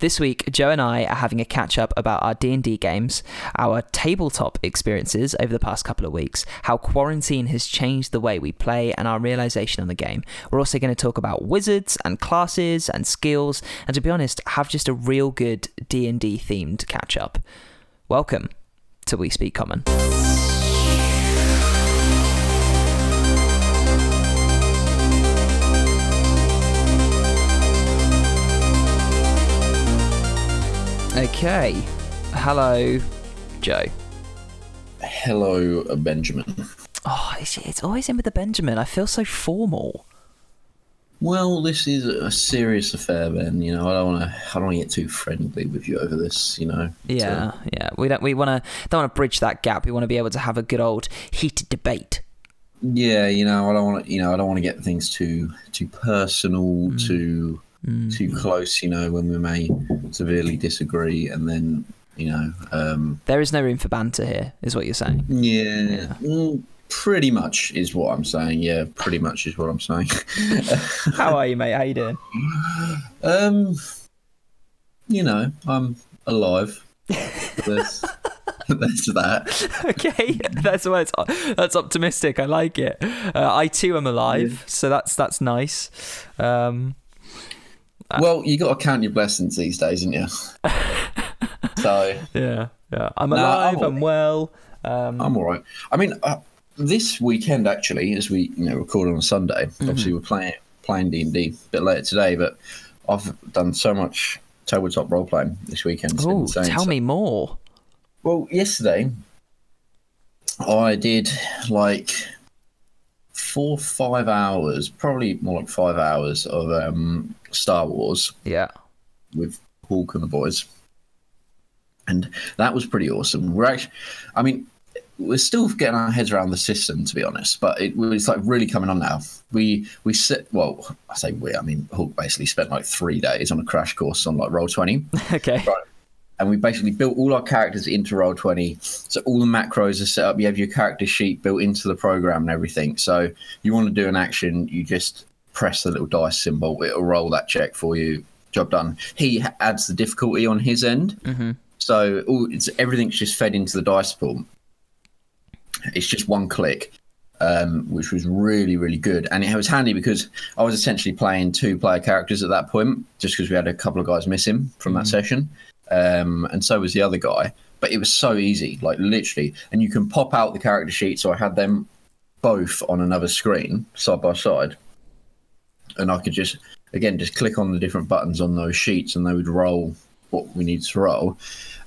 This week, Joe and I are having a catch up about our D&D games, our tabletop experiences over the past couple of weeks, how quarantine has changed the way we play and our realization on the game. We're also going to talk about wizards and classes and skills and to be honest, have just a real good D&D themed catch up. Welcome to We Speak Common. Okay. Hello, Joe. Hello, uh, Benjamin. Oh, it's, it's always in with the Benjamin. I feel so formal. Well, this is a serious affair, Ben. You know, I don't want to. I don't want to get too friendly with you over this. You know. Yeah, yeah. We don't. We want to. Don't want to bridge that gap. We want to be able to have a good old heated debate. Yeah, you know, I don't want to. You know, I don't want to get things too too personal, too too close. You know, when we may severely disagree, and then you know, um, There is no room for banter here, is what you're saying. yeah, mm, pretty much is what I'm saying. Yeah, pretty much is what I'm saying. How are you, mate? How you doing? Um, you know, I'm alive. There's, there's that. okay, that's well, it's, that's optimistic. I like it. Uh, I too am alive, so that's that's nice. Um, Well, you got to count your blessings these days, haven't you? so yeah, yeah. I'm No, alive. I'm I'm, well. Um, I'm all right. I mean, uh, this weekend actually, as we you know record on a Sunday, Mm-hmm. obviously we're playing playing D and D a bit later today, but I've done so much tabletop role playing this weekend. It's been oh, insane. tell So- me more. Well, yesterday I did like four, five hours, probably more like five hours of um, Star Wars Yeah. with Hawk and the boys, and that was pretty awesome. We're actually, I mean, we're still getting our heads around the system, to be honest, but it was like really coming on now. We we sit well, I say we, I mean Hawk basically spent like three days on a crash course on like Roll Twenty Okay. And we basically built all our characters into Roll20. So all the macros are set up. You have your character sheet built into the program and everything. So you want to do an action, you just press the little dice symbol. It'll roll that check for you. Job done. He adds the difficulty on his end. Mm-hmm. So all, it's, everything's just fed into the dice pool. It's just one click. Um, which was really, really good. And it was handy because I was essentially playing two player characters at that point, just because we had a couple of guys missing from that session um, and so was the other guy. But it was so easy, like literally, and you can pop out the character sheet. So I had them both on another screen, side by side, and I could just again just click on the different buttons on those sheets, and they would roll what we need to roll,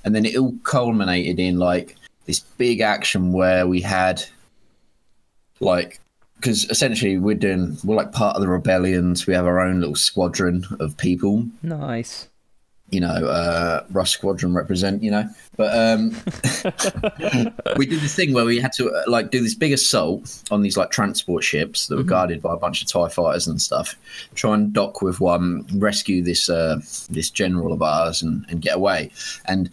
and then it all culminated in like this big action where we had like because essentially we're doing we're like part of the rebellions. We have our own little squadron of people Nice. You know, uh, Rush Squadron represent, you know. But um, we did this thing where we had to uh, like do this big assault on these like transport ships that were guarded by a bunch of Tie fighters and stuff. Try and dock with one, rescue this uh, this general of ours, and, and get away. And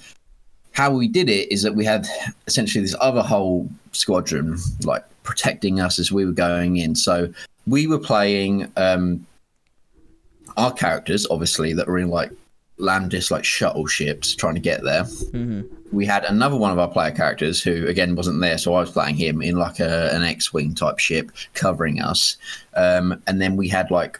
how we did it is that we had essentially this other whole squadron like protecting us as we were going in. So we were playing um, our characters, obviously, that were in like Landis like shuttle ships trying to get there. Mm-hmm. We had another one of our player characters who again wasn't there, so I was playing him in like a, an X-wing type ship covering us, um, and then we had like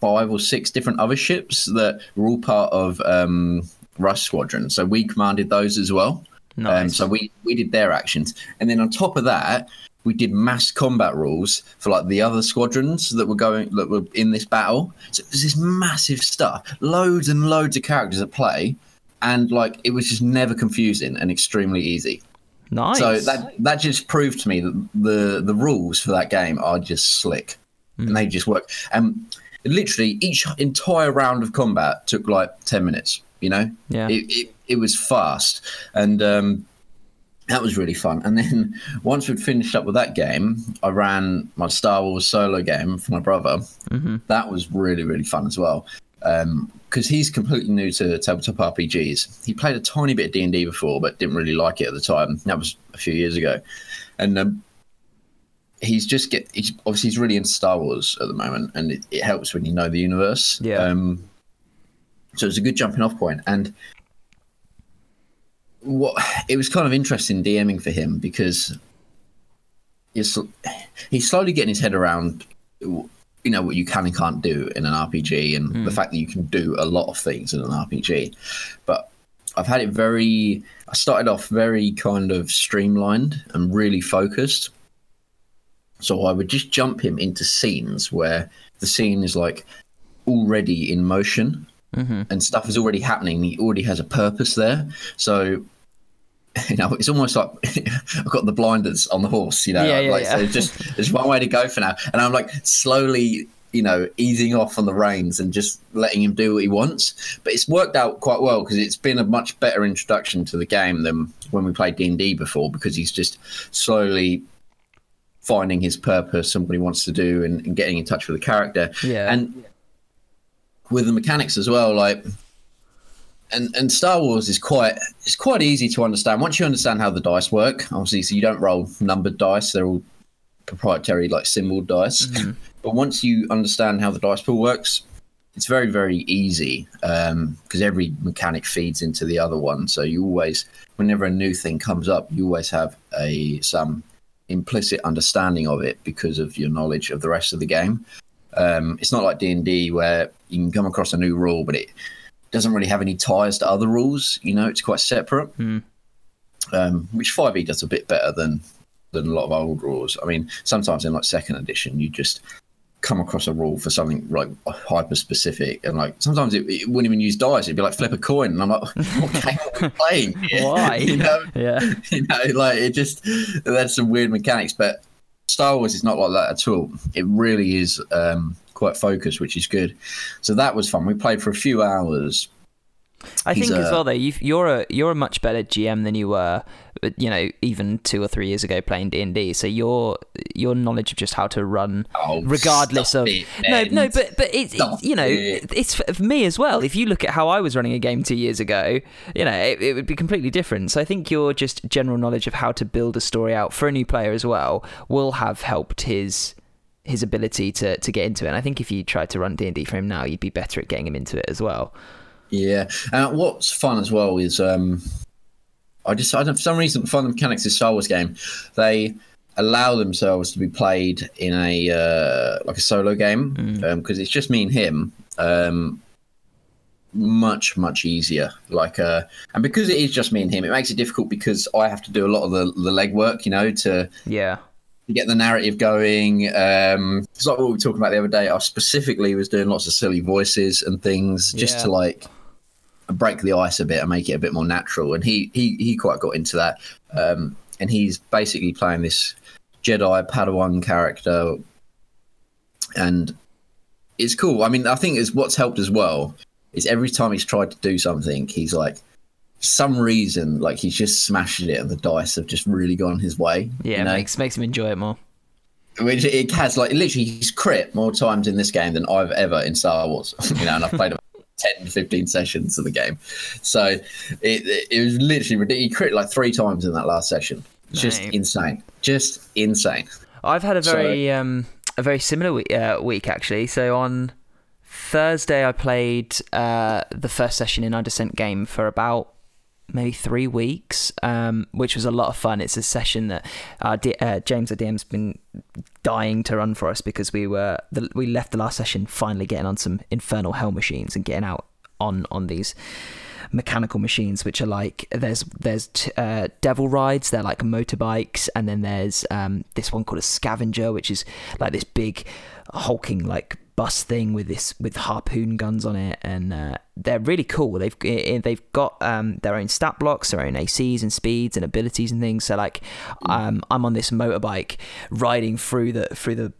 five or six different other ships that were all part of um, Rush Squadron. So we commanded those as well. Um, so we we did their actions, and then on top of that, we did mass combat rules for like the other squadrons that were going that were in this battle. So it was this massive stuff, loads and loads of characters at play, and like it was just never confusing and extremely easy. nice. So that that just proved to me that the the rules for that game are just slick, and they just work. And literally each entire round of combat took like ten minutes. You know, Yeah. it it, it was fast, and um, that was really fun. And then once we'd finished up with that game, I ran my Star Wars solo game for my brother. Mhm. That was really really fun as well. Because he's completely new to tabletop RPGs. He played a tiny bit of D and D before, but didn't really like it at the time. That was a few years ago, and um, he's just get. He's obviously he's really into Star Wars at the moment, and it, it helps when you know the universe. Yeah. Um, so it was a good jumping off point. And what it was kind of interesting DMing for him because he's he's slowly getting his head around you know what you can and can't do in an RPG and mm. the fact that you can do a lot of things in an RPG. But I've had it very I started off very kind of streamlined and really focused. So I would just jump him into scenes where the scene is like already in motion mm-hmm. and stuff is already happening. He already has a purpose there. So you know, it's almost like I've got the blinders on the horse, you know, yeah, yeah, like, yeah. so just there's one way to go for now. And I'm like slowly, you know, easing off on the reins and just letting him do what he wants. But it's worked out quite well because it's been a much better introduction to the game than when we played D&D before because he's just slowly finding his purpose and what he wants to do and, and getting in touch with the character. Yeah. And with the mechanics as well, like and and Star Wars is quite it's quite easy to understand once you understand how the dice work. Obviously, so you don't roll numbered dice; they're all proprietary, like symbol dice. Mm-hmm. But once you understand how the dice pool works, it's very very easy because um, every mechanic feeds into the other one. So you always, whenever a new thing comes up, you always have a some implicit understanding of it because of your knowledge of the rest of the game. Um, it's not like D and D where you can come across a new rule, but it doesn't really have any ties to other rules. You know, it's quite separate. Mm. Um, which 5e does a bit better than than a lot of old rules. I mean, sometimes in like second edition, you just come across a rule for something like hyper specific, and like sometimes it, it, wouldn't even use dice. It'd be like flip a coin, and I'm like, what game are we playing? Why? you know? Yeah. You know, like it just there's some weird mechanics, but Star Wars is not like that at all. It really is. Um, quite focused, which is good. So that was fun. We played for a few hours. I He's think a, as well though you are a you're a much better GM than you were, you know, even two or three years ago playing D and D. So your your knowledge of just how to run, oh, regardless of it, no no, but but it's it, you know it. it's for me as well. If you look at how I was running a game two years ago, you know it, it would be completely different. So I think your just general knowledge of how to build a story out for a new player as well will have helped his his ability to to get into it. And I think if you tried to run D and D for him now, you'd be better at getting him into it as well. Yeah, and what's fun as well is um, I just I don't, for some reason find the mechanics of Star Wars game they allow themselves to be played in a uh, like a solo game because mm. um, it's just me and him. Um, much much easier like uh and because it is just me and him it makes it difficult because i have to do a lot of the the legwork you know to yeah get the narrative going. Um, it's like what we were talking about the other day. I specifically was doing lots of silly voices and things just yeah. to like break the ice a bit and make it a bit more natural. And he he he quite got into that. Um, and he's basically playing this Jedi Padawan character, and it's cool. I mean, I think is what's helped as well is every time he's tried to do something, he's like some reason, like he's just smashing it, and the dice have just really gone his way. Yeah, you know? makes makes him enjoy it more. Which it has, like literally, he's crit more times in this game than I've ever in Star Wars. you know, and I've played 10, to 15 sessions of the game, so it it was literally ridiculous. He crit like three times in that last session. It's just insane, just insane. I've had a very so, um a very similar week, uh, week actually. So on Thursday, I played uh, the first session in our Descent game for about maybe three weeks, um, which was a lot of fun. It's a session that D- uh, James DM's been dying to run for us because we were the, we left the last session finally getting on some infernal hell machines and getting out on on these mechanical machines which are like there's there's t- uh, devil rides they're like motorbikes and then there's um, this one called a scavenger which is like this big hulking like bus thing with this with harpoon guns on it, and uh, they're really cool. They've eh, eh, they've got um, their own stat blocks, their own ACs and speeds and abilities and things. So like, um, I'm on this motorbike riding through the through the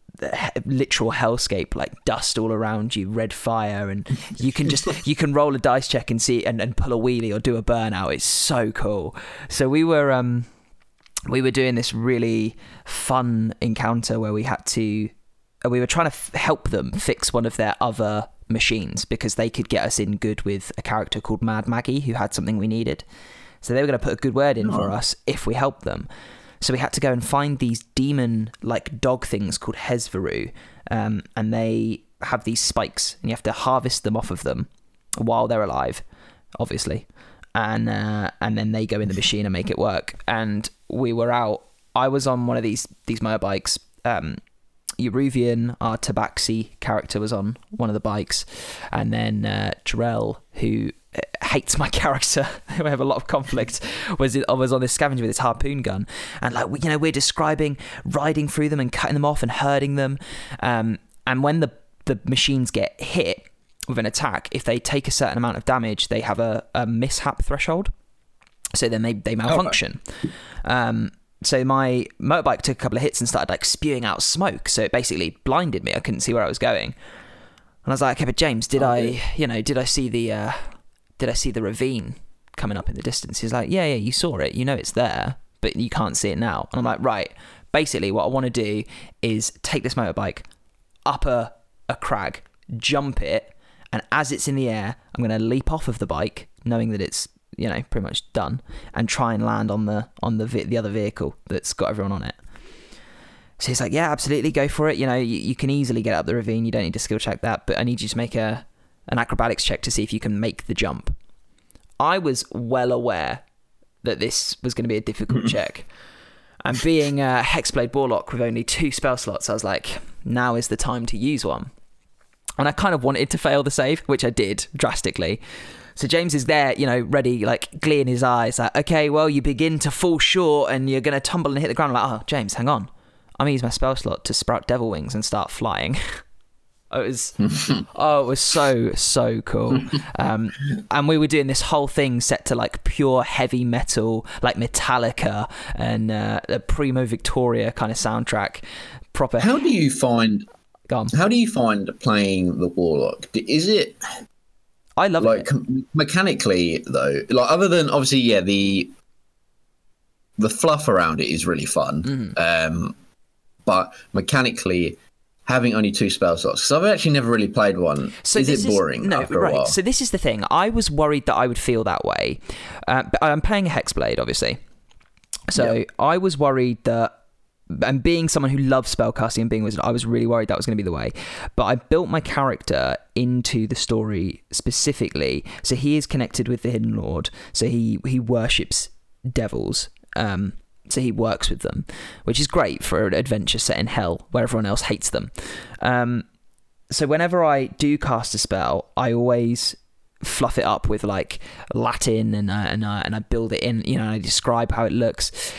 literal hellscape like dust all around you red fire and you can just you can roll a dice check and see and, and pull a wheelie or do a burnout it's so cool so we were um we were doing this really fun encounter where we had to we were trying to f- help them fix one of their other machines because they could get us in good with a character called Mad Maggie who had something we needed. So they were going to put a good word in oh. for us if we helped them. So we had to go and find these demon like dog things called Hesveru, um, and they have these spikes, and you have to harvest them off of them. while they're alive, obviously, and uh, and then they go in the machine and make it work. And we were out. I was on one of these these motorbikes. Um, Euruvian, our Tabaxi character, was on one of the bikes, and then uh, Jarell, who uh, hates my character, we have a lot of conflict, was was on this scavenger with his harpoon gun, and like we, you know we're describing riding through them and cutting them off and herding them, um, and when the the machines get hit with an attack, if they take a certain amount of damage, they have a, a mishap threshold, so then they they malfunction. Okay. Um, so my motorbike took a couple of hits and started like spewing out smoke. So it basically blinded me. I couldn't see where I was going. And I was like, okay, but James, did oh, I, you know, did I see the, uh, did I see the ravine coming up in the distance? He's like, yeah, yeah, you saw it. You know it's there, but you can't see it now. And I'm like, right. Basically, what I want to do is take this motorbike up a, a crag, jump it, and as it's in the air, I'm going to leap off of the bike, knowing that it's you know pretty much done, and try and land on the on the the other vehicle that's got everyone on it. So he's like, yeah, absolutely, go for it. You know, you, you can easily get up the ravine. You don't need to skill check that, but I need you to make a an acrobatics check to see if you can make the jump. I was well aware that this was going to be a difficult check. And being a Hexblade Warlock with only two spell slots, I was like, now is the time to use one. And I kind of wanted to fail the save, which I did drastically. So James is there, you know, ready, like glee in his eyes, like, okay, well, you begin to fall short and you're going to tumble and hit the ground. I'm like, oh, James, hang on. I'm going to use my spell slot to sprout devil wings and start flying. it was, oh, it was so, so cool. Um, and we were doing this whole thing set to like pure heavy metal, like Metallica and uh, a Primo Victoria kind of soundtrack. Proper. How do you find how do you find playing the warlock? Is it I love like it. mechanically though. Like other than obviously, yeah, the the fluff around it is really fun. Mm. Um, but mechanically, having only two spell slots because I've actually never really played one. So is it boring? Is, no, right. So this is the thing. I was worried that I would feel that way. Uh, but I'm playing a hexblade, obviously. So yep. I was worried that and being someone who loves spellcasting and being wizard, I was really worried that was going to be the way. But I built my character into the story specifically, so he is connected with the Hidden Lord. So he he worships devils. Um, so he works with them, which is great for an adventure set in hell where everyone else hates them. Um, so whenever I do cast a spell, I always fluff it up with like Latin and uh, and uh, and I build it in. You know, I describe how it looks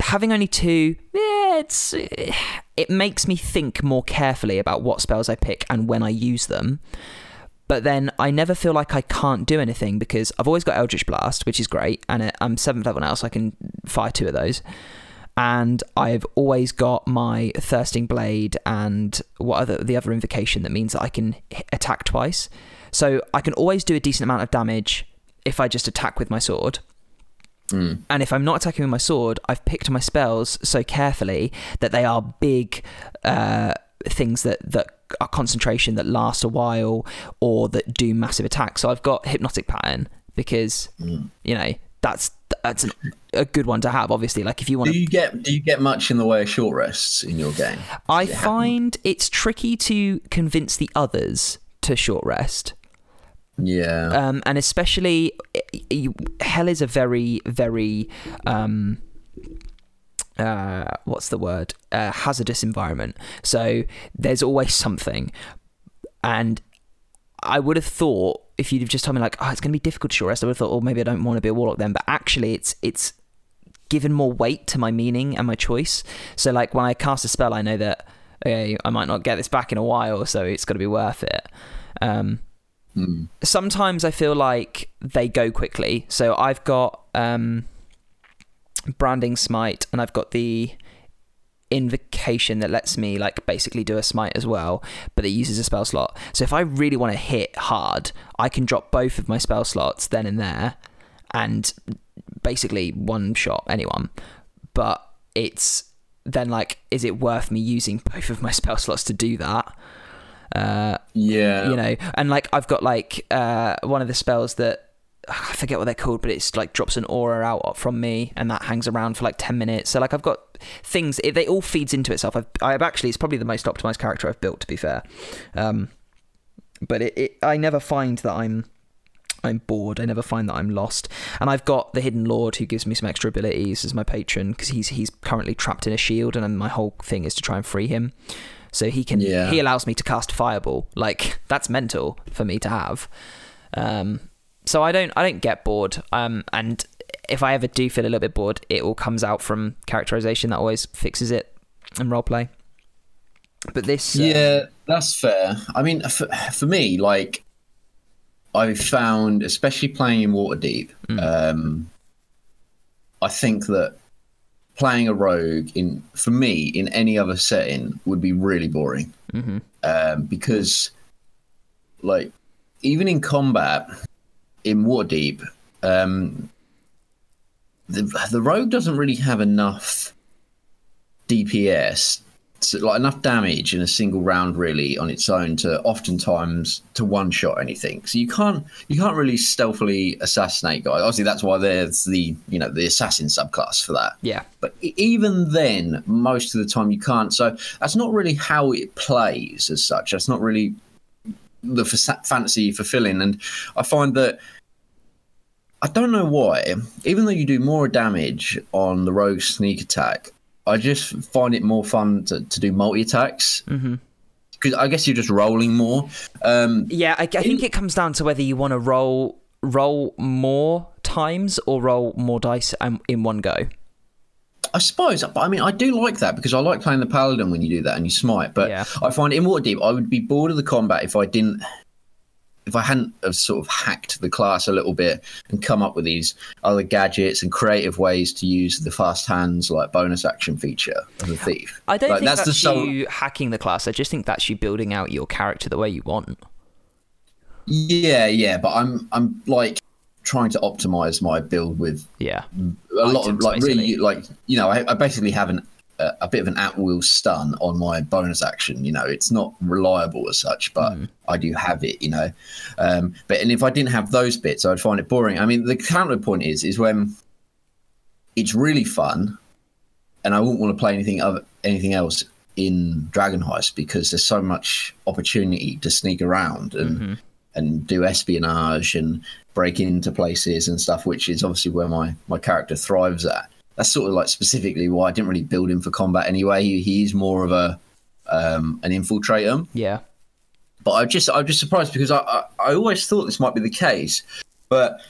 having only two, yeah, it's it makes me think more carefully about what spells I pick and when I use them. But then I never feel like I can't do anything because I've always got Eldritch Blast, which is great, and I'm seventh level now, so I can fire two of those. And I've always got my Thirsting Blade and what other the other invocation that means that I can attack twice. So I can always do a decent amount of damage if I just attack with my sword. Mm. And if I'm not attacking with my sword, I've picked my spells so carefully that they are big uh, things that, that are concentration that last a while or that do massive attacks. So I've got hypnotic pattern because mm. you know that's that's an, a good one to have. Obviously, like if you want, do you get do you get much in the way of short rests in your game? I find it's tricky to convince the others to short rest yeah. Um, and especially, you, hell is a very, very, um, uh, what's the word? Hazardous environment. So there's always something. And I would have thought if you'd have just told me like, oh, it's going to be difficult to short rest, I would have thought, oh, maybe I don't want to be a warlock then. But actually, it's it's given more weight to my meaning and my choice. So like when I cast a spell, I know that okay, I might not get this back in a while, so it's got to be worth it. Um, Mm. Sometimes I feel like they go quickly. So I've got um, branding smite, and I've got the invocation that lets me like basically do a smite as well, but it uses a spell slot. So if I really want to hit hard, I can drop both of my spell slots then and there, and basically one shot anyone. But it's then like, is it worth me using both of my spell slots to do that? Uh, yeah, you know, and like I've got like uh, one of the spells that I forget what they're called, but it's like drops an aura out from me, and that hangs around for like ten minutes. So like I've got things; it, they all feeds into itself. I've, I've actually it's probably the most optimized character I've built, to be fair. Um, but it, it, I never find that I'm I'm bored. I never find that I'm lost. And I've got the Hidden Lord who gives me some extra abilities as my patron because he's he's currently trapped in a shield, and my whole thing is to try and free him. So he can Yeah. he allows me to cast Fireball. Like that's mental for me to have. Um, so I don't I don't get bored. Um, and if I ever do feel a little bit bored, it all comes out from characterization that always fixes it in roleplay. But this, uh, Yeah, that's fair. I mean, for, for me, like, I found, especially playing in Waterdeep, um, I think that playing a rogue in, for me, in any other setting would be really boring. Um, because, like, even in combat in Waterdeep, um, the the rogue doesn't really have enough DPS, so, like enough damage in a single round, really on its own to oftentimes to one shot anything. So you can't you can't really stealthily assassinate guys. Obviously, that's why there's the you know the assassin subclass for that. yeah, But even then, most of the time you can't. So that's not really how it plays as such. That's not really the fa- fantasy fulfilling. And I find that I don't know why, even though you do more damage on the rogue sneak attack, I just find it more fun to, to do multi attacks. Because I guess you're just rolling more. Um, yeah. I, I think it comes down to whether you want to roll roll more times or roll more dice um, in one go. I suppose, but I mean, I do like that because I like playing the paladin when you do that and you smite. But Yeah. I find in Waterdeep, I would be bored of the combat if I didn't, if I hadn't have sort of hacked the class a little bit and come up with these other gadgets and creative ways to use the fast hands like bonus action feature of the thief. I don't Like, think that's, the sole- you hacking the class. I just think that's you building out your character the way you want. Yeah, yeah, but I'm I'm like trying to optimize my build with Yeah, a lot of Items, like really like you know I, I basically have an a, a bit of an at will stun on my bonus action you know it's not reliable as such but Hmm. i do have it you know um but and if i didn't have those bits i'd find it boring i mean the counterpoint is is when it's really fun and i wouldn't want to play anything other anything else in dragon heist because there's so much opportunity to sneak around and Mm-hmm. and do espionage and break into places and stuff, which is obviously where my my character thrives at. That's sort of like specifically why I didn't really build him for combat anyway. He, he's more of a um, an infiltrator, yeah. but I just I'm just surprised because I, I I always thought this might be the case, but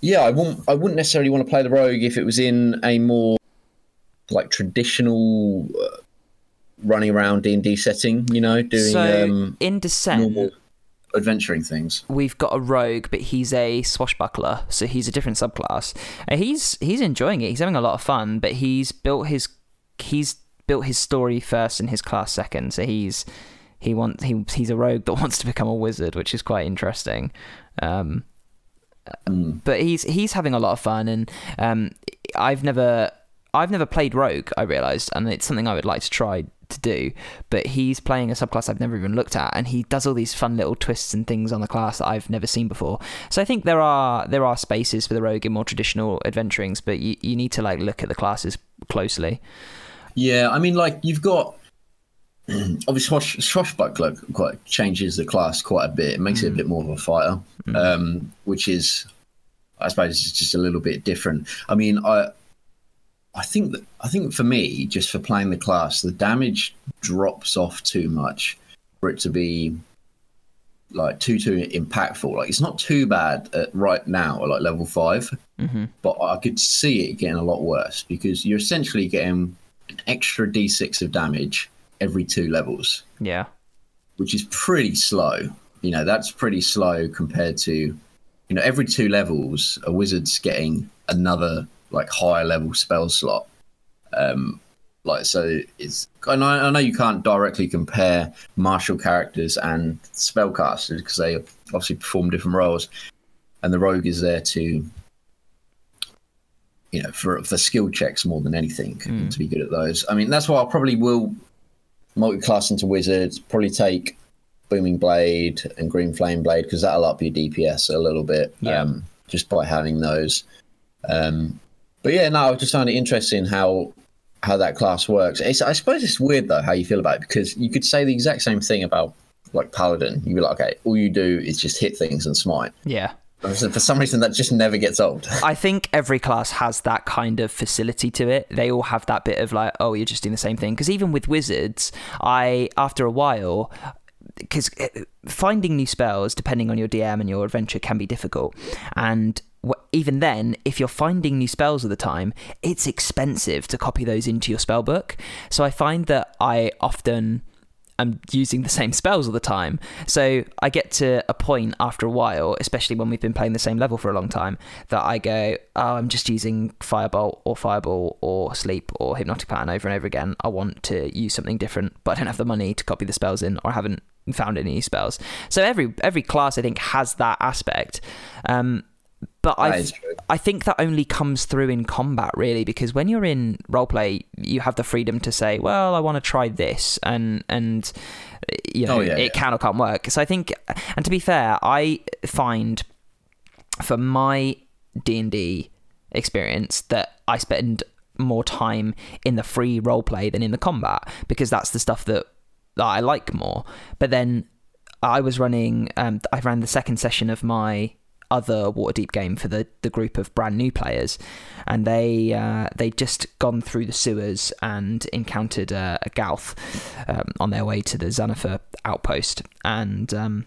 yeah, I won't I wouldn't necessarily want to play the rogue if it was in a more like traditional uh, running around D and D setting, you know, doing So um, in Descent, normal adventuring things. we've got a rogue, but he's a swashbuckler, so he's a different subclass. And he's he's enjoying it. He's having a lot of fun, but he's built his he's built his story first and his class second. So he's he wants he he's a rogue that wants to become a wizard, which is quite interesting. Um, but he's he's having a lot of fun, and um, I've never I've never played rogue. I realized, and it's something I would like to try to do. But he's playing a subclass I've never even looked at, and he does all these fun little twists and things on the class that I've never seen before. So I think there are there are spaces for the rogue in more traditional adventurings, but you you need to like look at the classes closely. Yeah, I mean, like you've got obviously Swash, Swashbuckler quite changes the class quite a bit. It makes it a bit more of a fighter, um, which is, I suppose, it's just a little bit different. I mean, I, I think that I think for me, just for playing the class, the damage drops off too much for it to be like too too impactful. Like it's not too bad at right now at like level 5 mm-hmm. but I could see it getting a lot worse because you're essentially getting an extra d6 of damage every two levels, Yeah, which is pretty slow. You know, that's pretty slow compared to, you know, every two levels, a wizard's getting another like higher level spell slot. Um, like so, it's. And I, I know you can't directly compare martial characters and spellcasters because they obviously perform different roles, and the rogue is there to you know, for for skill checks more than anything to be good at those. I mean, that's why I probably will multi-class into wizards. Probably take booming blade and green flame blade because that'll up your DPS a little bit. Yeah. Um, just by having those. Um, but yeah, no, I just found it interesting how how that class works. It's, I suppose it's weird though how you feel about it because you could say the exact same thing about like paladin. You'd be like, okay, all you do is just hit things and smite yeah, For some reason, that just never gets old. I think every class has that kind of facility to it. They all have that bit of like, oh, you're just doing the same thing. Because even with wizards, I after a while, because uh, finding new spells, depending on your DM and your adventure, can be difficult. And even then, if you're finding new spells all the time, it's expensive to copy those into your spell book. So I find that I often am using the same spells all the time. So I get to a point after a while, especially when we've been playing the same level for a long time, that I go, oh, I'm just using Firebolt or Fireball or Sleep or Hypnotic Pattern over and over again. I want to use something different, but I don't have the money to copy the spells in or I haven't found any spells. So every every class I think has that aspect. Um, but I I think that only comes through in combat really because when you're in roleplay you have the freedom to say well I want to try this and and you know oh, yeah, it yeah. can or can't work. So I think and to be fair I find for my D&D experience that I spend more time in the free roleplay than in the combat because that's the stuff that, that I like more. But then I was running um, I ran the second session of my other Waterdeep game for the, the group of brand new players, and they uh, they just gone through the sewers and encountered a, a Gauth um, on their way to the Xanathar outpost, and um,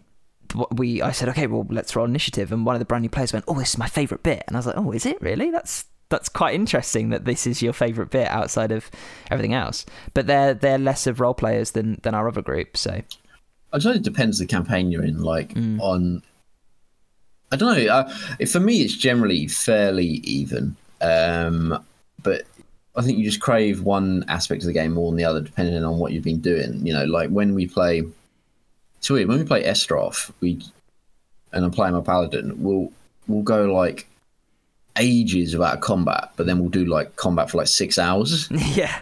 we I said okay, well let's roll initiative, and one of the brand new players went, oh this is my favourite bit, and I was like, oh is it really? That's that's quite interesting that this is your favorite bit outside of everything else. But they're they're less of role players than than our other group, so. I suppose it depends the campaign you're in. Like mm. on I don't know. Uh, for me, it's generally fairly even. Um, but I think you just crave one aspect of the game more than the other, depending on what you've been doing. You know, like when we play. It's weird. When we play Estroff, we and I'm playing my paladin, we'll we'll go like ages without combat, but then we'll do like combat for like six hours. yeah.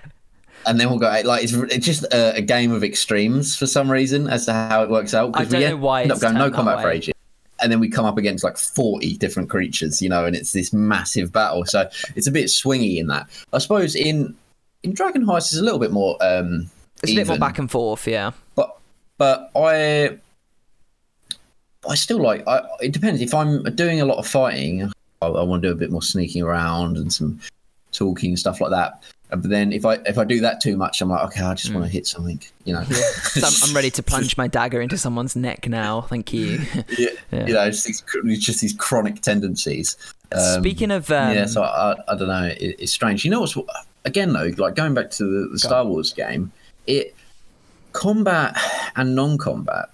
And then we'll go like it's, it's just a, a, game of extremes for some reason as to how it works out. I don't we know why end up going no combat for ages and then we come up against like 40 different creatures you know and it's this massive battle. So it's a bit swingy in that. I suppose in in dragon heist is a little bit more um it's even, a bit more back and forth yeah. But but i i still like I, it depends. If i'm doing a lot of fighting I, I want to do a bit more sneaking around and some talking and stuff like that but then if I if I do that too much, I'm like, okay, I just mm. want to hit something, you know. Yeah. so I'm, I'm, ready to plunge my dagger into someone's neck now. Thank you. yeah, yeah. you know, just these, just these chronic tendencies. Um, Speaking of, um, yeah, so I, I don't know, it, it's strange. You know what's again though, like going back to the, the Star Wars game, it combat and non-combat.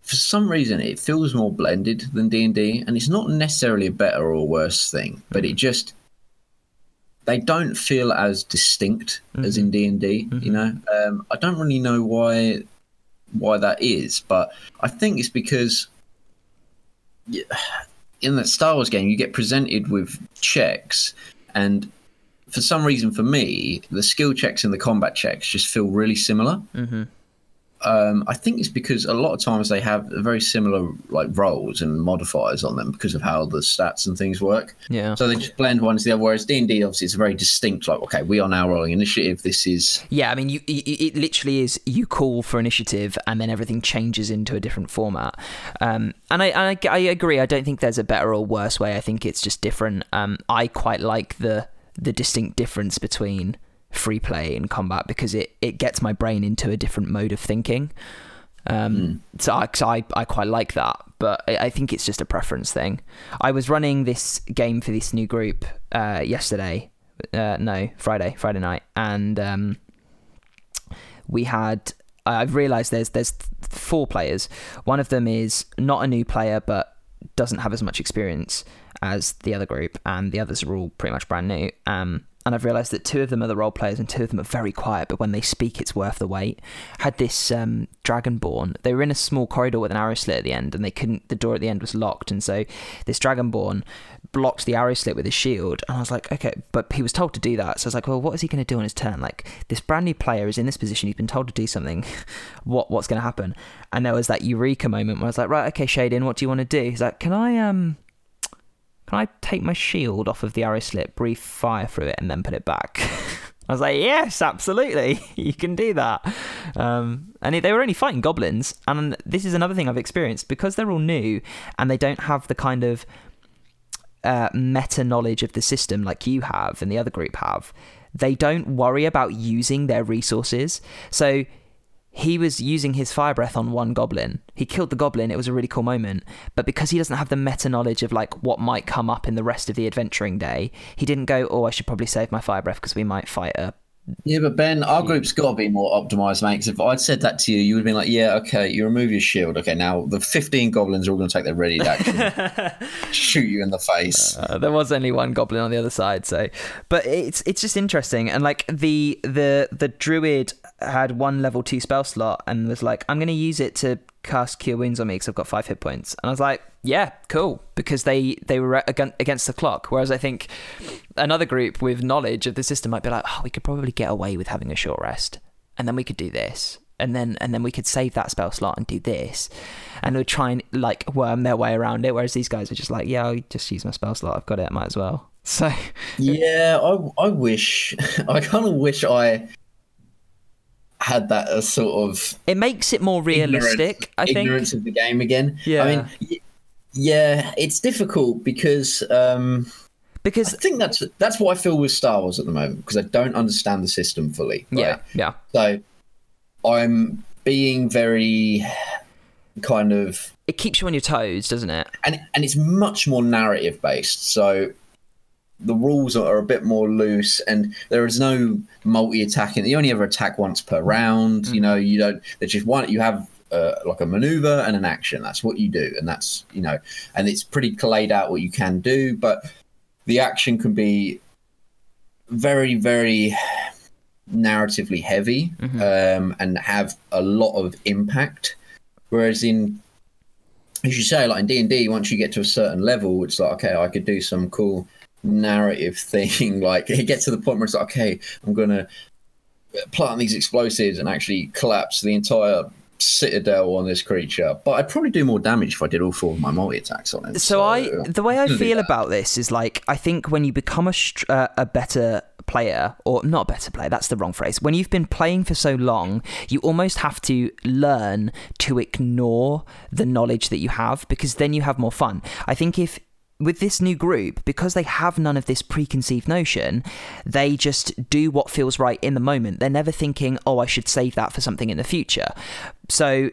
For some reason, it feels more blended than D and D, and it's not necessarily a better or worse thing, but it just they don't feel as distinct mm-hmm. as in D and D. You mm-hmm. know, um, I don't really know why why that is, but I think it's because in the Star Wars game you get presented with checks, and for some reason, for me, the skill checks and the combat checks just feel really similar. Mm-hmm. Um, I think it's because a lot of times they have very similar like roles and modifiers on them because of how the stats and things work. Yeah. So they just blend one to the other. Whereas D and D obviously it's very distinct. Like, okay, we are now rolling initiative. This is. Yeah, I mean, you it literally is you call for initiative and then everything changes into a different format. Um, and I, I I agree. I don't think there's a better or worse way. I think it's just different. Um, I quite like the the distinct difference between free play in combat because it, it gets my brain into a different mode of thinking. Um, mm. So I, I, I quite like that, but I, I, think it's just a preference thing. I was running this game for this new group uh, yesterday, uh, no, Friday, Friday night, and um, we had. I've realised there's there's four players. One of them is not a new player, but doesn't have as much experience as the other group, and the others are all pretty much brand new. Um, and I've realised that two of them are the role players and two of them are very quiet, but when they speak, it's worth the wait. Had this um, Dragonborn. They were in a small corridor with an arrow slit at the end, and they couldn't. The door at the end was locked, and so this Dragonborn blocked the arrow slit with his shield. And I was like, okay, but he was told to do that. So I was like, well, what is he going to do on his turn? Like this brand new player is in this position. He's been told to do something. what what's going to happen? And there was that eureka moment where I was like, right, okay, Shaden, what do you want to do? He's like, can I um can I take my shield off of the arrow slit, breathe fire through it, and then put it back? I was like, yes, absolutely, you can do that. Um, and they were only fighting goblins, and this is another thing I've experienced because they're all new and they don't have the kind of uh, meta knowledge of the system like you have and the other group have. They don't worry about using their resources. So he was using his fire breath on one goblin. He killed the goblin. It was a really cool moment. But because he doesn't have the meta knowledge of like what might come up in the rest of the adventuring day, he didn't go, "Oh, I should probably save my fire breath because we might fight a yeah, but Ben, our group's got to be more optimized, mate. Because if I'd said that to you, you would have been like, "Yeah, okay, you remove your shield. Okay, now the fifteen goblins are all going to take their ready action, shoot you in the face." Uh, there was only one goblin on the other side, so but it's it's just interesting and like the the the druid had one level two spell slot and was like, I'm going to use it to cast Cure Wounds on me because I've got five hit points, and I was like, yeah, cool, because they they were against the clock. Whereas I think another group with knowledge of the system might be like, oh, we could probably get away with having a short rest, and then we could do this, and then and then we could save that spell slot and do this, and they would try and like worm their way around it. Whereas these guys are just like, yeah, I'll just use my spell slot. I've got it. I might as well. So yeah, I I wish I kind of wish I had that a sort of it makes it more realistic. ignorance, I think ignorance of the game again. Yeah. I mean, yeah, it's difficult because um, because I think that's that's what I feel with Star Wars at the moment because I don't understand the system fully. right? yeah, yeah, So I'm being very kind of it keeps you on your toes, doesn't it? and and it's much more narrative based. So the rules are a bit more loose, and there is no multi attacking. You only ever attack once per round. You know, you don't. There's just one. You have. Uh, like a maneuver and an action. That's what you do, and that's you know, and it's pretty laid out what you can do. But the action can be very, very narratively heavy um, and have a lot of impact. Whereas in as you say, like in D and D, once you get to a certain level, it's like okay, I could do some cool narrative thing. Like it gets to the point where it's like, okay, I'm gonna plant these explosives and actually collapse the entire citadel on this creature. But I'd probably do more damage if I did all four of my multi attacks on it. So I, the way I feel about this is like I think when you become a str- uh, a better player or not a better player that's the wrong phrase when you've been playing for so long you almost have to learn to ignore the knowledge that you have because then you have more fun i think if with this new group because they have none of this preconceived notion they just do what feels right in the moment. They're never thinking oh i should save that for something in the future. So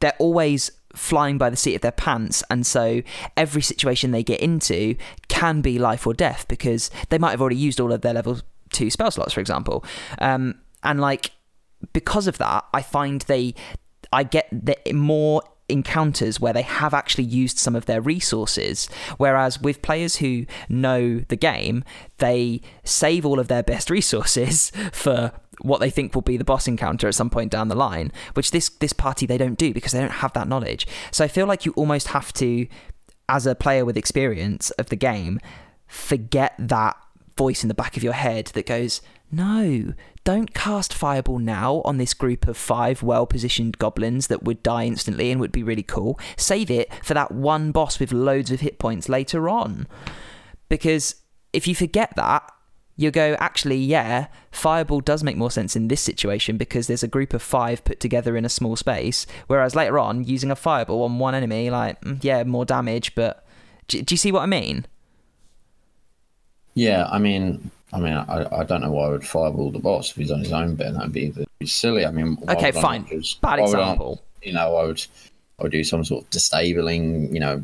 they're always flying by the seat of their pants and so every situation they get into can be life or death because they might have already used all of their level 2 spell slots for example. Um, and like because of that i find they i get the more encounters where they have actually used some of their resources whereas with players who know the game they save all of their best resources for what they think will be the boss encounter at some point down the line which this this party they don't do because they don't have that knowledge. So i feel like you almost have to as a player with experience of the game forget that voice in the back of your head that goes no don't cast fireball now on this group of five well positioned goblins that would die instantly and would be really cool. Save it for that one boss with loads of hit points later on. Because if you forget that you go actually yeah fireball does make more sense in this situation because there's a group of five put together in a small space whereas later on using a fireball on one enemy like mm, yeah more damage but do, do you see what i mean? Yeah, I mean, I mean, I, I don't know why I would fireball the boss if he's on his own bit. That'd be, that'd be silly. I mean, Okay, fine. just- Bad why would I not- example. you know, I would, I would do some sort of disabling, you know,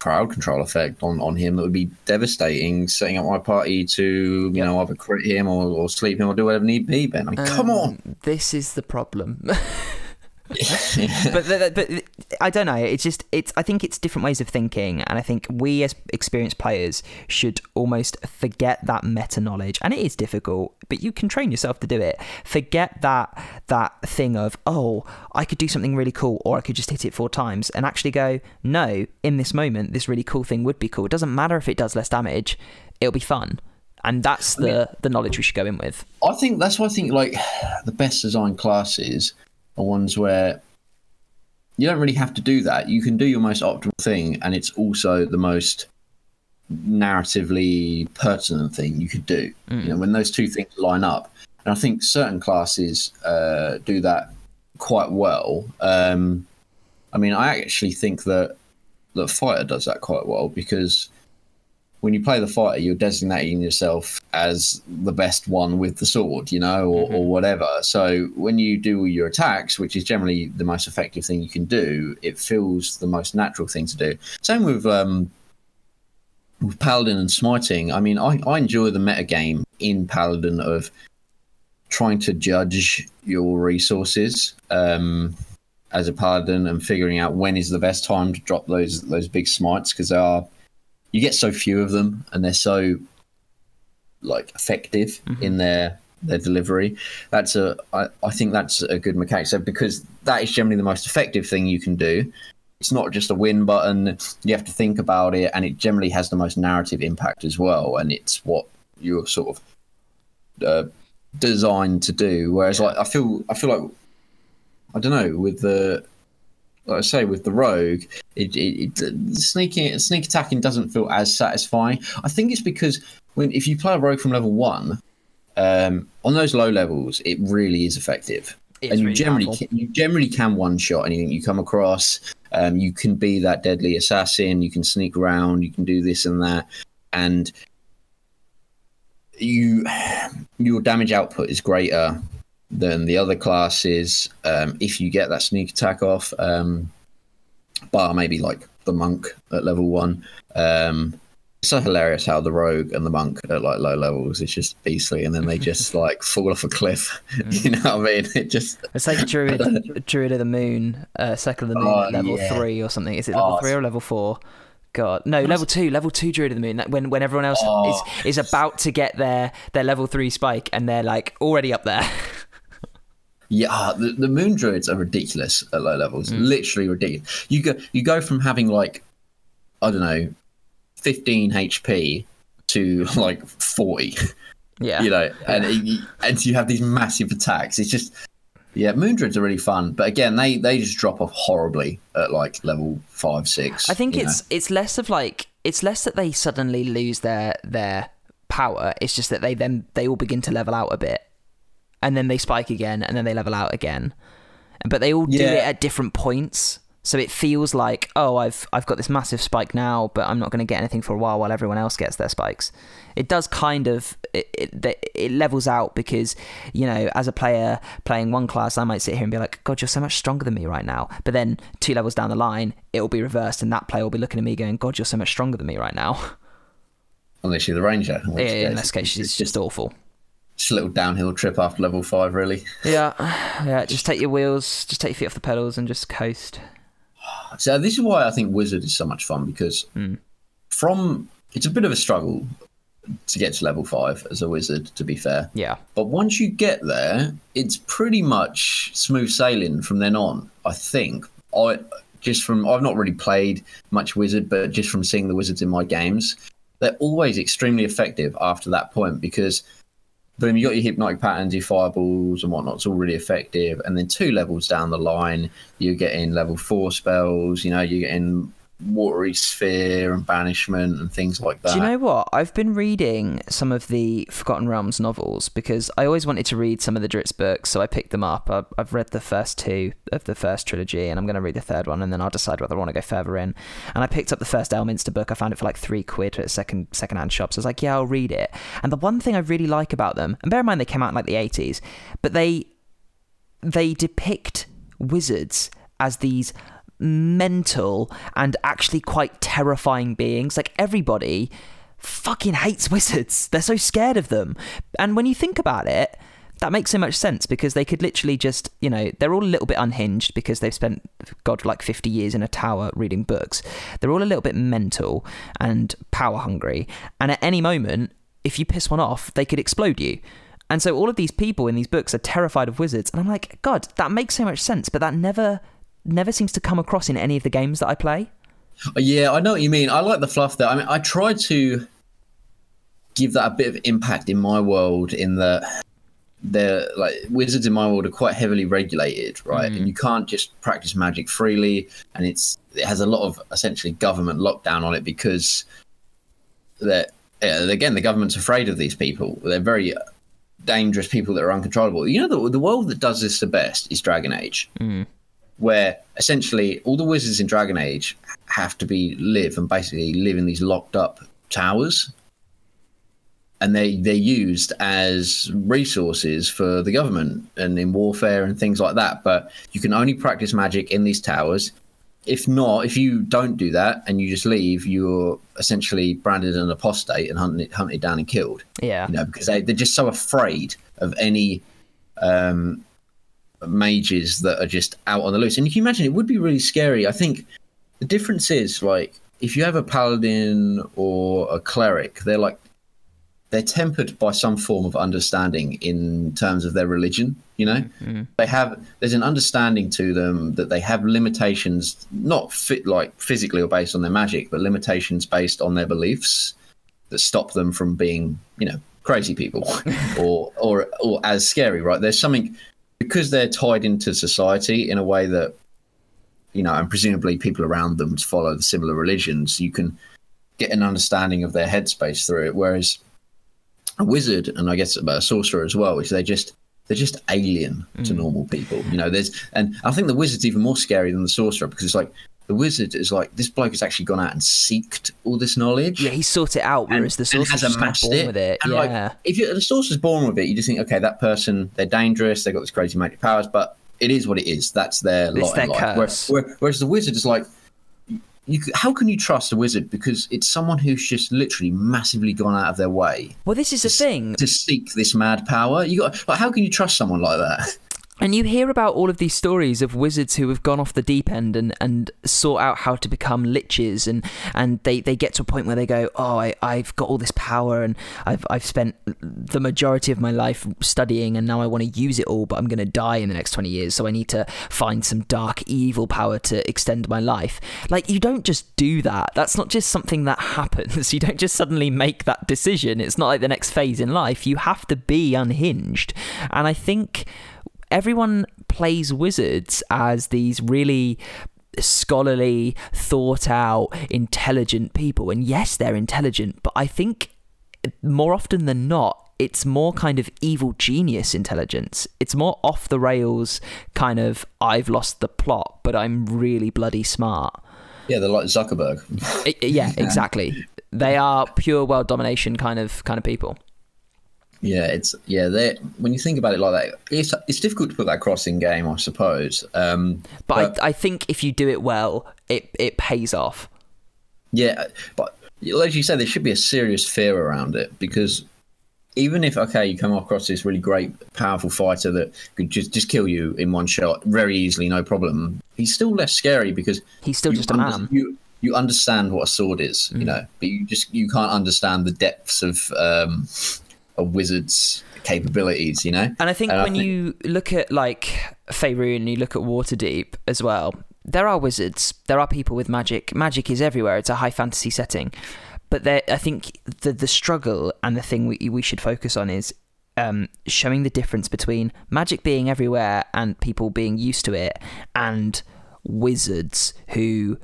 crowd control effect on, on him that would be devastating. Setting up my party to, you know, either crit him or, or sleep him or do whatever need be. Ben, I mean, come on. Um, this is the problem but the, but I don't know. It's just it's. I think it's different ways of thinking, and I think we as experienced players should almost forget that meta knowledge. And it is difficult, but you can train yourself to do it. Forget that that thing of oh, I could do something really cool, or I could just hit it four times, and actually go no. In this moment, this really cool thing would be cool. It doesn't matter if it does less damage. It'll be fun. And that's the the knowledge we should go in with. I think that's why I think like the best design classes are ones where you don't really have to do that. You can do your most optimal thing, and it's also the most narratively pertinent thing you could do. You know, when those two things line up, and I think certain classes uh, do that quite well. Um, I mean, I actually think that the fighter does that quite well because when you play the fighter, you're designating yourself as the best one with the sword, you know, or, mm-hmm. or whatever. So when you do your attacks, which is generally the most effective thing you can do, it feels the most natural thing to do. Same with um, with Paladin and Smiting. I mean, I, I enjoy the meta game in Paladin of trying to judge your resources. Um, as a paladin and figuring out when is the best time to drop those those big smites because they are you get so few of them and they're so like effective mm-hmm. in their their delivery. That's a I, I think that's a good mechanic. So because that is generally the most effective thing you can do. It's not just a win button. You have to think about it, and it generally has the most narrative impact as well. And it's what you're sort of uh, designed to do. Whereas, yeah. like, I feel I feel like I don't know with the like I say with the rogue, it, it, it sneaking sneak attacking doesn't feel as satisfying. I think it's because when if you play a rogue from level one, um, on those low levels, it really is effective. It's and you really generally can, you generally can one shot anything you come across. Um, you can be that deadly assassin. You can sneak around. You can do this and that, and you your damage output is greater than the other classes um, if you get that sneak attack off. Um, bar maybe like the monk at level one. Um, it's so hilarious how the rogue and the monk at like low levels is just beastly, and then they just like fall off a cliff. you know what I mean? It just it's like druid, druid of the moon, uh, second of the moon, oh, level yeah. three or something. Is it level oh, three or level four? God, no, level two, level two Druid of the Moon. When when everyone else oh. is is about to get their their level three spike and they're like already up there. Yeah, the, the moon druids are ridiculous at low levels. Mm. Literally ridiculous. You go you go from having like I don't know, fifteen HP to like forty. Yeah, you know, and and you have these massive attacks. It's just yeah, moon druids are really fun, but again, they they just drop off horribly at like level five six. I think it's know. it's less of like it's less that they suddenly lose their their power. It's just that they then they all begin to level out a bit and then they spike again, and then they level out again. But they all yeah. do it at different points. So it feels like, oh, I've I've got this massive spike now, but I'm not going to get anything for a while while everyone else gets their spikes. It does kind of it, it, it levels out because you know, as a player playing one class, I might sit here and be like, God, you're so much stronger than me right now. But then two levels down the line, it will be reversed, and that player will be looking at me going, God, you're so much stronger than me right now. Unless you're the ranger. In, yeah, in this case, it's just awful just a little downhill trip after level five, really. Yeah, yeah. Just take your wheels, just take your feet off the pedals, and just coast. So this is why I think Wizard is so much fun because mm. from it's a bit of a struggle to get to level five as a wizard. To be fair, yeah. But once you get there, it's pretty much smooth sailing from then on. I think I just from I've not really played much wizard, but just from seeing the wizards in my games, they're always extremely effective after that point because boom, you got your hypnotic patterns, your fireballs and whatnot. It's all really effective. And then two levels down the line, you're getting level four spells. You know, you're getting watery sphere and banishment and things like that. Do you know what? I've been reading some of the Forgotten Realms novels because I always wanted to read some of the Drizzt books, so I picked them up. I've read the first two of the first trilogy, and I'm going to read the third one, and then I'll decide whether I want to go further in. And I picked up the first Elminster book. I found it for like three quid at a second secondhand shops. I was like, yeah, I'll read it. And the one thing I really like about them, and bear in mind they came out in like the 80s, but they they depict wizards as these mental and actually quite terrifying beings. Like everybody fucking hates wizards. They're so scared of them. And when you think about it, that makes so much sense because they could literally just, you know, they're all a little bit unhinged because they've spent, God, like 50 years in a tower reading books. They're all a little bit mental and power hungry. And at any moment, if you piss one off, they could explode you. And so all of these people in these books are terrified of wizards. And I'm like, God, that makes so much sense, but that never never seems to come across in any of the games that I play. Yeah, I know what you mean. I like the fluff there. I mean, I try to give that a bit of impact in my world in that they're like wizards in my world are quite heavily regulated, right? Mm. And you can't just practice magic freely, and it's it has a lot of essentially government lockdown on it because that again the government's afraid of these people. They're very dangerous people that are uncontrollable. You know, the, the world that does this the best is Dragon Age, where essentially all the wizards in Dragon Age have to be live and basically live in these locked up towers. And they, they're used as resources for the government and in warfare and things like that. But you can only practice magic in these towers. If not, if you don't do that and you just leave, you're essentially branded an apostate and hunted, hunted down and killed Yeah. you know, because they, they're just so afraid of any um, mages that are just out on the loose. And you can imagine it would be really scary. I think the difference is like if you have a paladin or a cleric, they're like they're tempered by some form of understanding in terms of their religion. You know, mm-hmm. they have there's an understanding to them that they have limitations, not fit like physically or based on their magic, but limitations based on their beliefs that stop them from being, you know, crazy people or or or as scary, right? There's something because they're tied into society in a way that you know, and presumably people around them follow the similar religions, you can get an understanding of their headspace through it. Whereas a wizard and I guess a sorcerer as well, is they just they're just alien to mm. normal people. You know, there's and I think the wizard's even more scary than the sorcerer because it's like the wizard is like this bloke has actually gone out and seeked all this knowledge Yeah, he sought it out, whereas the and sorcerer's has just kind of amassed born with it. And yeah. like, if you, the sorcerer's born with it, you just think, okay, that person, they're dangerous, they've got this crazy magic powers, but it is what it is. That's their It's lot in their life. curse. Where- where- whereas the wizard is like, you, how can you trust a wizard? Because it's someone who's just literally massively gone out of their way well, this is the thing. to seek this mad power. You got like, how can you trust someone like that? And you hear about all of these stories of wizards who have gone off the deep end and, and sought out how to become liches and, and they, they get to a point where they go, Oh, I, I've got all this power and I've I've spent the majority of my life studying and now I want to use it all, but I'm gonna die in the next twenty years, so I need to find some dark evil power to extend my life. Like you don't just do that. That's not just something that happens. You don't just suddenly make that decision. It's not like the next phase in life. You have to be unhinged. And I think everyone plays wizards as these really scholarly, thought out, intelligent people. And yes, they're intelligent, but I think more often than not, it's more kind of evil genius intelligence. It's more off the rails kind of I've lost the plot, but I'm really bloody smart. yeah, they're like Zuckerberg. Yeah, exactly. They are pure world domination kind of kind of people. Yeah, it's yeah. They when you think about it like that, it's it's difficult to put that across in game, I suppose. Um, But, I, I think if you do it well, it it pays off. Yeah, but as you said, there should be a serious fear around it because even if okay, you come across this really great, powerful fighter that could just just kill you in one shot very easily, no problem. He's still less scary because He's still just a under- man. Mm. You you understand what a sword is, you know, but you just you can't understand the depths of um, a wizard's capabilities, you know. And I think And I when think- you look at like Faerun, you look at Waterdeep as well. There are wizards. There are people with magic. Magic is everywhere. It's a high fantasy setting. But there, I think the the struggle and the thing we we should focus on is um, showing the difference between magic being everywhere and people being used to it, and wizards who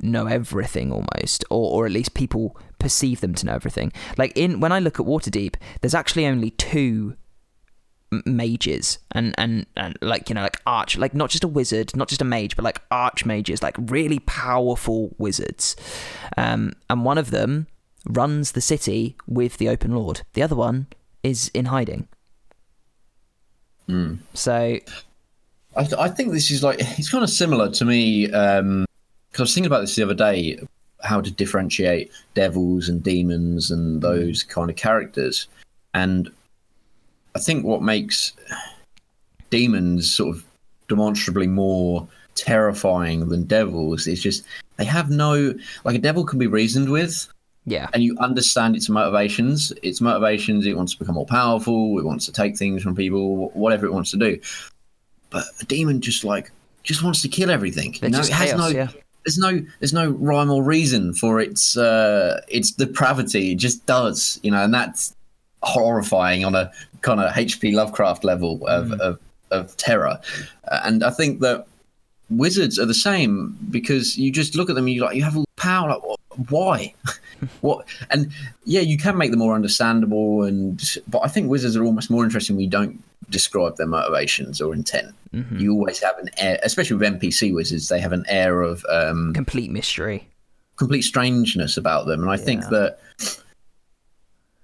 know everything almost, or or at least people perceive them to know everything. Like in when I look at Waterdeep, there's actually only two mages and, and and like you know like arch like not just a wizard not just a mage but like arch mages like really powerful wizards. Um and one of them runs the city with the open lord. The other one is in hiding. So I, th- I think this is like it's kind of similar to me because I was thinking about this the other day, how to differentiate devils and demons and mm. those kind of characters, and I think what makes demons sort of demonstrably more terrifying than devils is just they have no like a devil can be reasoned with yeah and you understand its motivations. Its motivations, it wants to become more powerful, it wants to take things from people, whatever it wants to do. But a demon just like just wants to kill everything. You know, it has chaos, no yeah. There's no there's no rhyme or reason for its uh its depravity. It just does, you know, and that's horrifying on a kind of HP Lovecraft level of Mm. of, of terror. Uh, and I think that wizards are the same because you just look at them and you like you have all the power like why? what? And yeah, you can make them more understandable, and but I think wizards are almost more interesting when you don't describe their motivations or intent. Mm-hmm. You always have an air, especially with NPC wizards, they have an air of um, Complete mystery. complete strangeness about them, and I think that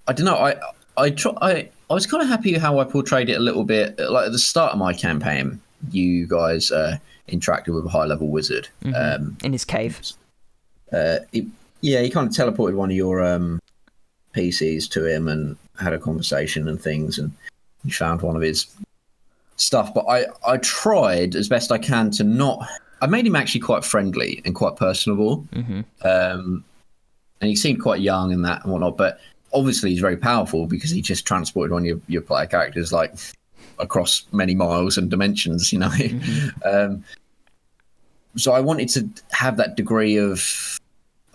I don't know. I I try, I I was kind of happy how I portrayed it a little bit. Like at the start of my campaign, you guys uh, interacted with a high level wizard. Um, In his cave. uh, he, yeah, he kind of teleported one of your um, PCs to him and had a conversation and things, and you found one of his stuff. But I, I tried as best I can to not. I made him actually quite friendly and quite personable, Mm-hmm. um, and he seemed quite young and that and whatnot. But obviously, he's very powerful because he just transported one of your, your player characters like across many miles and dimensions. You know. um, so I wanted to have that degree of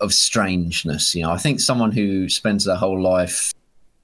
of strangeness. You know, I think someone who spends their whole life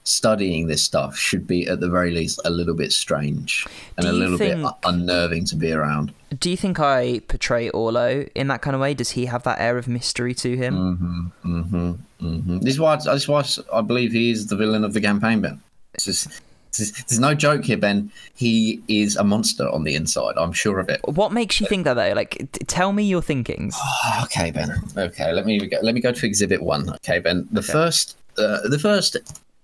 studying this stuff should be, at the very least, a little bit strange and a little bit unnerving to be around. Do you think I portray Orlo in that kind of way? Does he have that air of mystery to him? hmm hmm hmm This is why. This is why I believe he is the villain of the campaign, Ben. It's just. There's, no joke here, Ben. He is a monster on the inside. I'm sure of it. What makes you think that though? Like, t- tell me your thinkings. Oh, okay, Ben. Okay, let me go, let me go to Exhibit One. Okay, Ben. The first uh, the first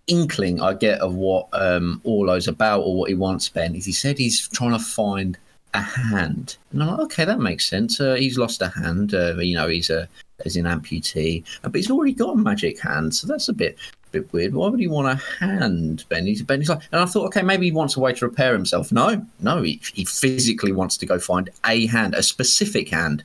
inkling I get of what um, Orlo's about or what he wants, Ben, is he said he's trying to find a hand, and I'm like, okay, that makes sense. Uh, he's lost a hand. Uh, you know, he's a he's an amputee, but he's already got a magic hand, so that's a bit bit weird. Why would he want a hand, Benny? He's, ben, he's like, and I thought, okay, maybe he wants a way to repair himself. No, no, he, he physically wants to go find a hand, a specific hand.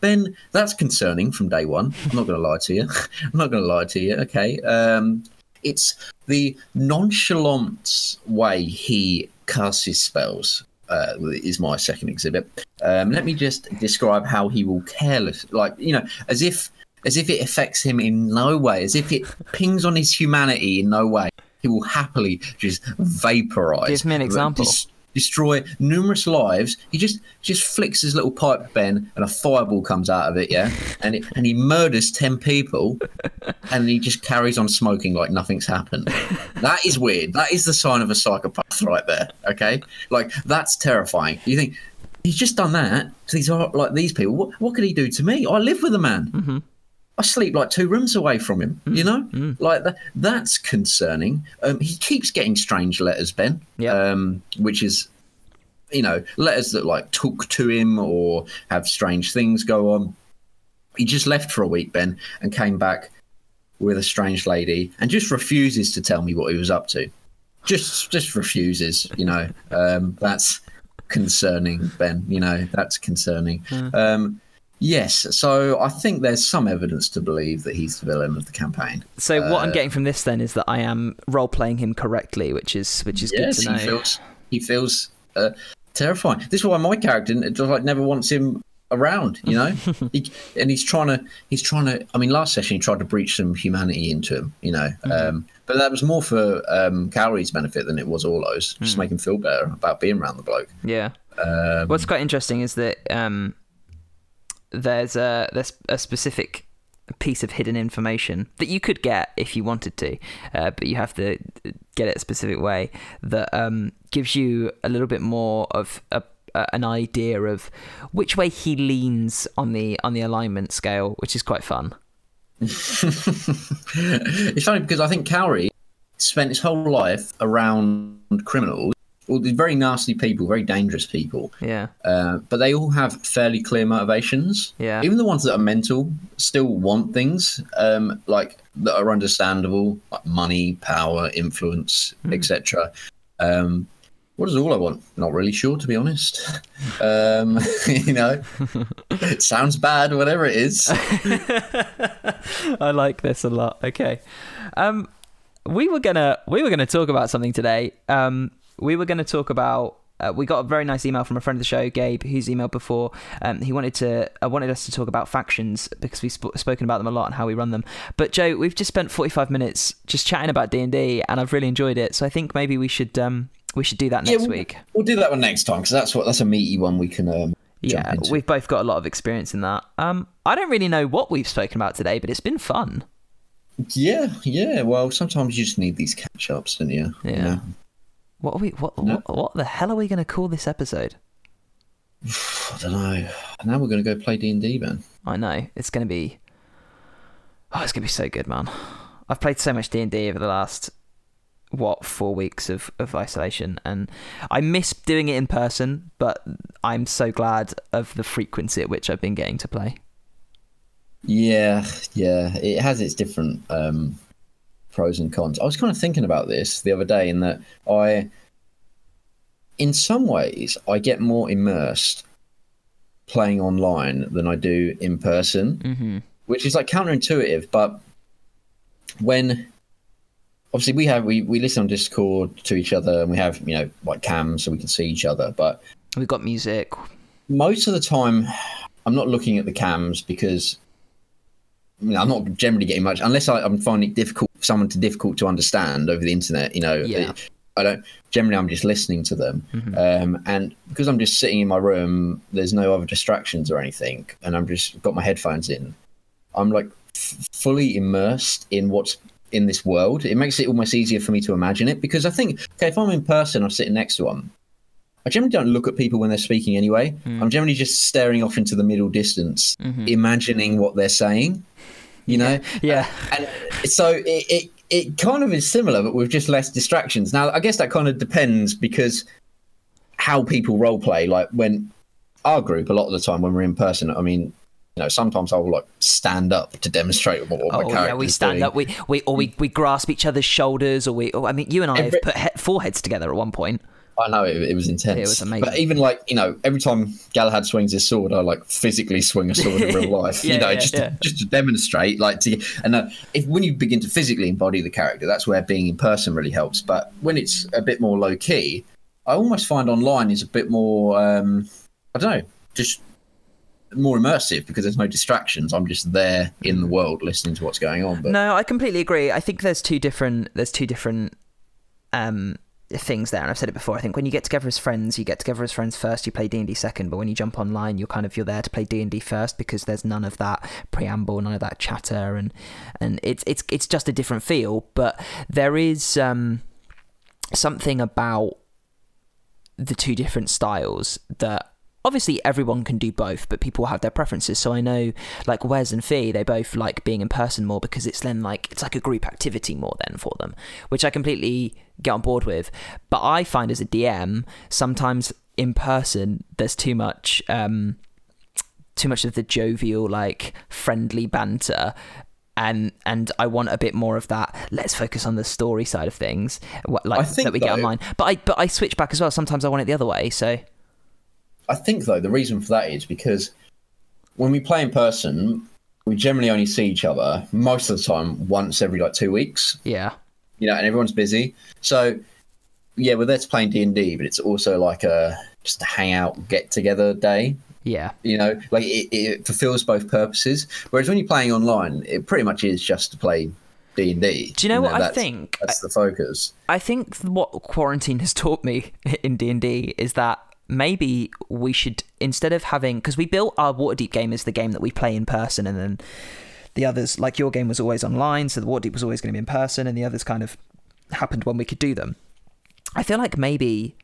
Ben, that's concerning from day one. I'm not going to lie to you. I'm not going to lie to you. Okay. Um, it's the nonchalant way he casts his spells. Uh, is my second exhibit. Um, let me just describe how he will careless, like you know, as if as if it affects him in no way, as if it pings on his humanity in no way. He will happily just vaporize. Give me an example. Destroy numerous lives. He just just flicks his little pipe, Ben, and a fireball comes out of it. Yeah, and it, and he murders ten people, and he just carries on smoking like nothing's happened. That is weird. That is the sign of a psychopath right there. Okay, like that's terrifying. You think he's just done that to these are like these people? What what could he do to me? I live with a man. Mm-hmm. I sleep like two rooms away from him. You know, like that. That's concerning. Um, he keeps getting strange letters, Ben. Yeah. Um, which is, you know, letters that like talk to him or have strange things go on. He just left for a week, Ben, and came back with a strange lady, and just refuses to tell me what he was up to. Just, just refuses. You know, um, that's concerning, Ben. You know, that's concerning. Um, Yes, so I think there's some evidence to believe that he's the villain of the campaign. So what I'm Uh, getting from this then is that I am role playing him correctly, which is which is yes, good to know. he feels he feels uh, terrifying. This is why my character just like never wants him around, you know. he, and he's trying to he's trying to. I mean, last session he tried to breach some humanity into him, you know. Um, but that was more for um, Cowrie's benefit than it was Orlo's. Just make him feel better about being around the bloke. Yeah. Um, What's quite interesting is that um, there's a there's a specific piece of hidden information that you could get if you wanted to, uh, but you have to get it a specific way that um, gives you a little bit more of a, an idea of which way he leans on the on the alignment scale, which is quite fun. it's funny because I think Cowrie spent his whole life around criminals, all these very nasty people, very dangerous people. Yeah. Uh, but they all have fairly clear motivations. Yeah. Even the ones that are mental still want things um, like that are understandable, like money, power, influence, etc. Um, what does Orlo want? Not really sure, to be honest. Um, you know, it sounds bad, whatever it is. I like this a lot. Okay. Um we were going to we were to talk about something today. Um we were going to talk about uh, we got a very nice email from a friend of the show, Gabe, who's emailed before. Um, he wanted to uh, wanted us to talk about factions because we've sp- spoken about them a lot and how we run them. But Joe, we've just spent forty five minutes just chatting about D and D, and I've really enjoyed it. So I think maybe we should um, we should do that next we'll, week. We'll do that one next time because that's what that's a meaty one we can um, yeah, into. we've both got a lot of experience in that. Um, I don't really know what we've spoken about today, but it's been fun. Yeah, yeah. Well, sometimes you just need these catch ups, don't you? You Yeah. know? What are we? What? No. What, what the hell are we going to call this episode? I don't know. Now we're going to go play D and D, man. I know it's going to be. Oh, it's going to be so good, man. I've played so much D and D over the last what four weeks of, of isolation, and I miss doing it in person. But I'm so glad of the frequency at which I've been getting to play. Yeah, yeah. It has its different um, pros and cons. I was kind of thinking about this the other day, in that I, in some ways, I get more immersed playing online than I do in person, Mm-hmm. which is like counterintuitive. But when obviously we have we, we listen on Discord to each other, and we have you know like cams so we can see each other, but We've got music. most of the time I'm not looking at the cams because I mean, I'm not generally getting much unless I, I'm finding it difficult someone to difficult to understand over the internet. You know, Yeah. It- I don't generally. I'm just listening to them, um, and because I'm just sitting in my room, there's no other distractions or anything, and I'm just got my headphones in. I'm like f- fully immersed in what's in this world. It makes it almost easier for me to imagine it because I think, okay, if I'm in person, I'm sitting next to one. I generally don't look at people when they're speaking anyway. I'm generally just staring off into the middle distance, mm-hmm. imagining what they're saying. You know, Yeah. and so it, it it kind of is similar, but with just less distractions. Now, I guess that kind of depends because how people role play. Like when our group, a lot of the time when we're in person, I mean, you know, sometimes I'll like stand up to demonstrate what, what my Oh character yeah, we stand up. We we or we, we grasp each other's shoulders, or we. Or, I mean, you and I have put he- foreheads together at one point. I know it, it was intense. It was amazing. But even like you know, every time Galahad swings his sword, I like physically swing a sword in real life. Yeah, you know, yeah, just yeah. To, just to demonstrate. Like to and uh, if when you begin to physically embody the character, that's where being in person really helps. But when it's a bit more low key, I almost find online is a bit more. Um, I don't know, just more immersive because there's no distractions. I'm just there in the world listening to what's going on. But No, I completely agree. I think there's two different there's two different um things there and I've said it before. I think when you get together as friends, you get together as friends first, you play D&D second, but when you jump online, you're kind of you're there to play D&D first because there's none of that preamble, none of that chatter and and it's it's it's just a different feel, but there is um something about the two different styles that obviously everyone can do both, but people have their preferences. So I know like Wes and Fee, they both like being in person more because it's then like it's like a group activity more then for them, which I completely get on board with. But I find as a DM, sometimes in person there's too much um too much of the jovial, like friendly banter. And and I want a bit more of that. Let's focus on the story side of things, what, like that we get though- online. But I but I switch back as well. Sometimes I want it the other way. So I think though the reason for that is because when we play in person, we generally only see each other most of the time once every like two weeks. yeah, You know, and everyone's busy. So yeah, well, that's playing D and D, but it's also like a just a hangout, get together day. yeah. You know, like it, it fulfills both purposes. Whereas when you're playing online, it pretty much is just to play D and D. Do you know what I think? That's the focus. I think what quarantine has taught me in D and D is that maybe we should instead of having because we built our Waterdeep game as the game that we play in person, and then the others like your game was always online, so the Waterdeep was always going to be in person, and the others kind of happened when we could do them. I feel like maybe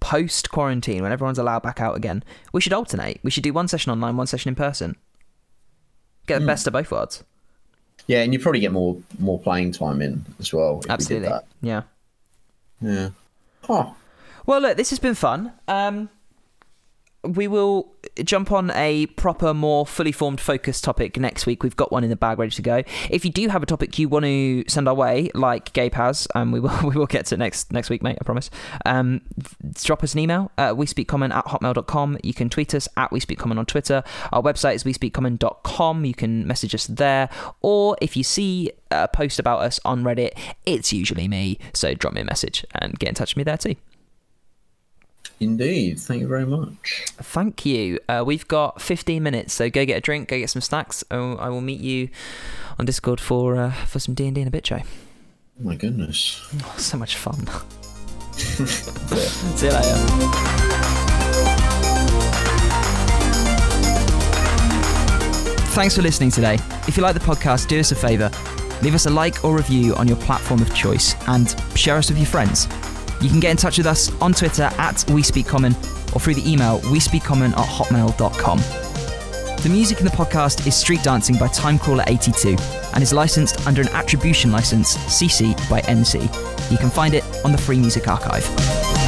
post quarantine, when everyone's allowed back out again, we should alternate. We should do one session online, one session in person. Get the best of both worlds. Yeah, and you probably get more more playing time in as well. If we did Absolutely. that. Yeah. Yeah. Huh. Well, look, this has been fun. Um, we will jump on a proper, more fully formed, focused topic next week. We've got one in the bag ready to go. If you do have a topic you want to send our way, like Gabe has, um, we will we will get to it next next week, mate. I promise. Um, drop us an email. Uh, we speak common at hotmail.com. You can tweet us at we speak common on Twitter. Our website is we speak common.com. You can message us there, or if you see a post about us on Reddit, it's usually me. So drop me a message and get in touch with me there too. Indeed. Thank you very much. Thank you. Uh, we've got 15 minutes, so go get a drink, go get some snacks. Oh, I will meet you on Discord for uh, for some D and D in a bit, Joe. Oh my goodness. Oh, so much fun. See you later. thanks for listening today. If you like the podcast, do us a favour. Leave us a like or review on your platform of choice and share us with your friends. You can get in touch with us on Twitter at We Speak Common or through the email we speak common at hotmail.com. The music in the podcast is Street Dancing by Timecrawler82 and is licensed under an attribution license CC by NC. You can find it on the Free Music Archive.